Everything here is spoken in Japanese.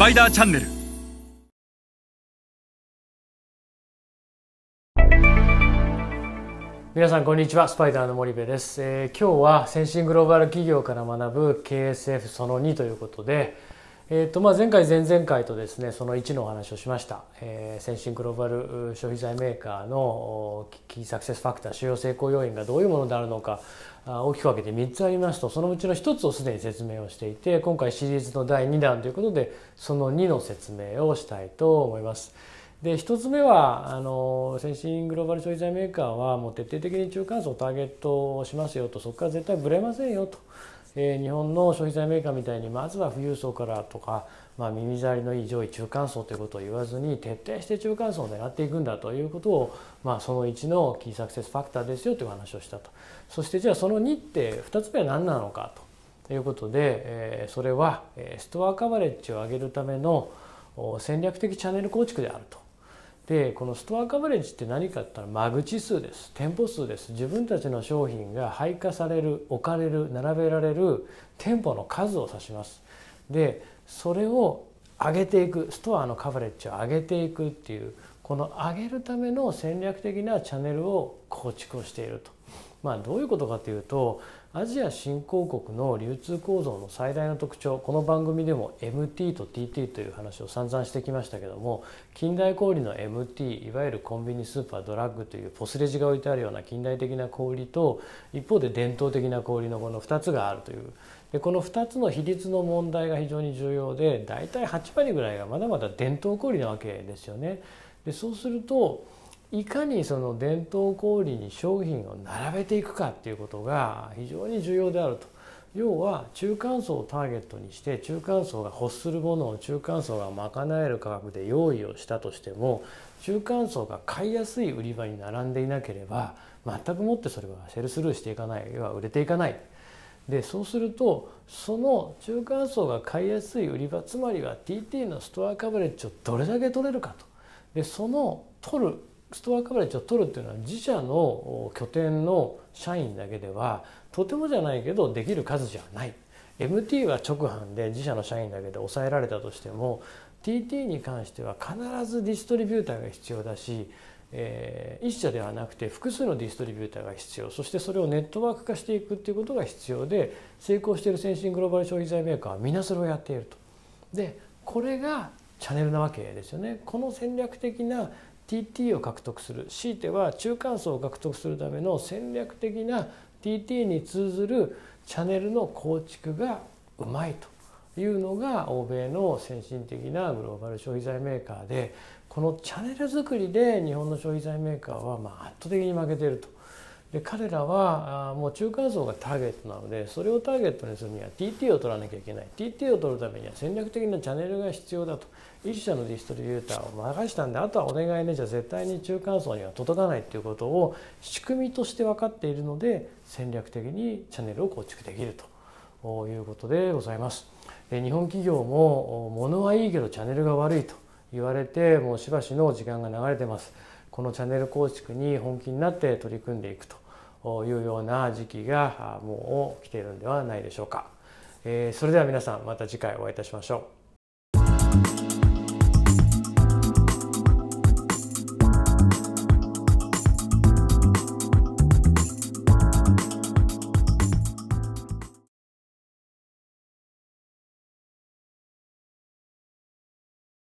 パイダーチャンネル皆さんこんにちは。スパイダーの森部です、えー今日は先進グローバル企業から学ぶ KSF その2ということで、えーとまあ、前回前々回とですねその1のお話をしました、えー先進グローバル消費財メーカーのキーサクセスファクター主要成功要因がどういうものであるのか大きく分けて3つありますとそのうちの1つをすでに説明をしていて今回シリーズの第2弾ということでその2の説明をしたいと思います。で1つ目はあの先進グローバル消費財メーカーはもう徹底的に中間層をターゲットをしますよとそこから絶対ぶれませんよと、えー日本の消費財メーカーみたいにまずは富裕層からとか、まあ、耳障りのいい上位中間層ということを言わずに徹底して中間層を狙っていくんだということを、まあ、その1のキーサクセスファクターですよという話をしたとそしてじゃあその2って2つ目は何なのかということで、えーそれはストアカバレッジを上げるための戦略的チャンネル構築であると。でこのストアカバレッジって何かって言ったら間口数です。店舗数です。自分たちの商品が配下される置かれる並べられる店舗の数を指します。でそれを上げていくストアのカバレッジを上げていくっていうこの上げるための戦略的なチャンネルを構築をしていると。まあどういうことかというとアジア新興国の流通構造の最大の特徴この番組でも MT と TT という話を散々してきましたけども近代小売の MT いわゆるコンビニスーパードラッグというポスレジが置いてあるような近代的な小売と一方で伝統的な小売のこの2つがあるというでこの2つの比率の問題が非常に重要で大体8割ぐらいがまだまだ伝統小売なわけですよね。でそうするといかにその伝統小売に商品を並べていくかっていうことが非常に重要であると。要は中間層をターゲットにして中間層が欲するものを中間層が賄える価格で用意をしたとしても中間層が買いやすい売り場に並んでいなければ全くもってそれはセルスルーしていかない要は売れていかないでそうするとその中間層が買いやすい売り場つまりは TT のストアカバレッジをどれだけ取れるかとでその取るストアカバレッジを取るっていうのは自社の拠点の社員だけではとてもじゃないけどできる数じゃない MT は直販で自社の社員だけで抑えられたとしても TT に関しては必ずディストリビューターが必要だしえー一社ではなくて複数のディストリビューターが必要そしてそれをネットワーク化していくっていうことが必要で成功している先進グローバル消費財メーカーは皆それをやっていると。でこれがチャンネルなわけですよね。この戦略的な TT を獲得する強いては中間層を獲得するための戦略的な TT に通ずるチャンネルの構築がうまいというのが欧米の先進的なグローバル消費財メーカーでこのチャンネル作りで日本の消費財メーカーはま圧倒的に負けていると。で彼らはあもう中間層がターゲットなのでそれをターゲットにするには TT を取らなきゃいけない TT を取るためには戦略的なチャンネルが必要だと一社のディストリビューターを任したんであとはお願いねじゃ絶対に中間層には届かないっていうことを仕組みとして分かっているので戦略的にチャンネルを構築できるということでございます。で日本企業も物はいいけどチャンネルが悪いと言われてもうしばしの時間が流れてます。このチャンネル構築に本気になって取り組んでいくというような時期がもう来ているんではないでしょうか。えーそれでは皆さんまた次回お会いいたしましょう。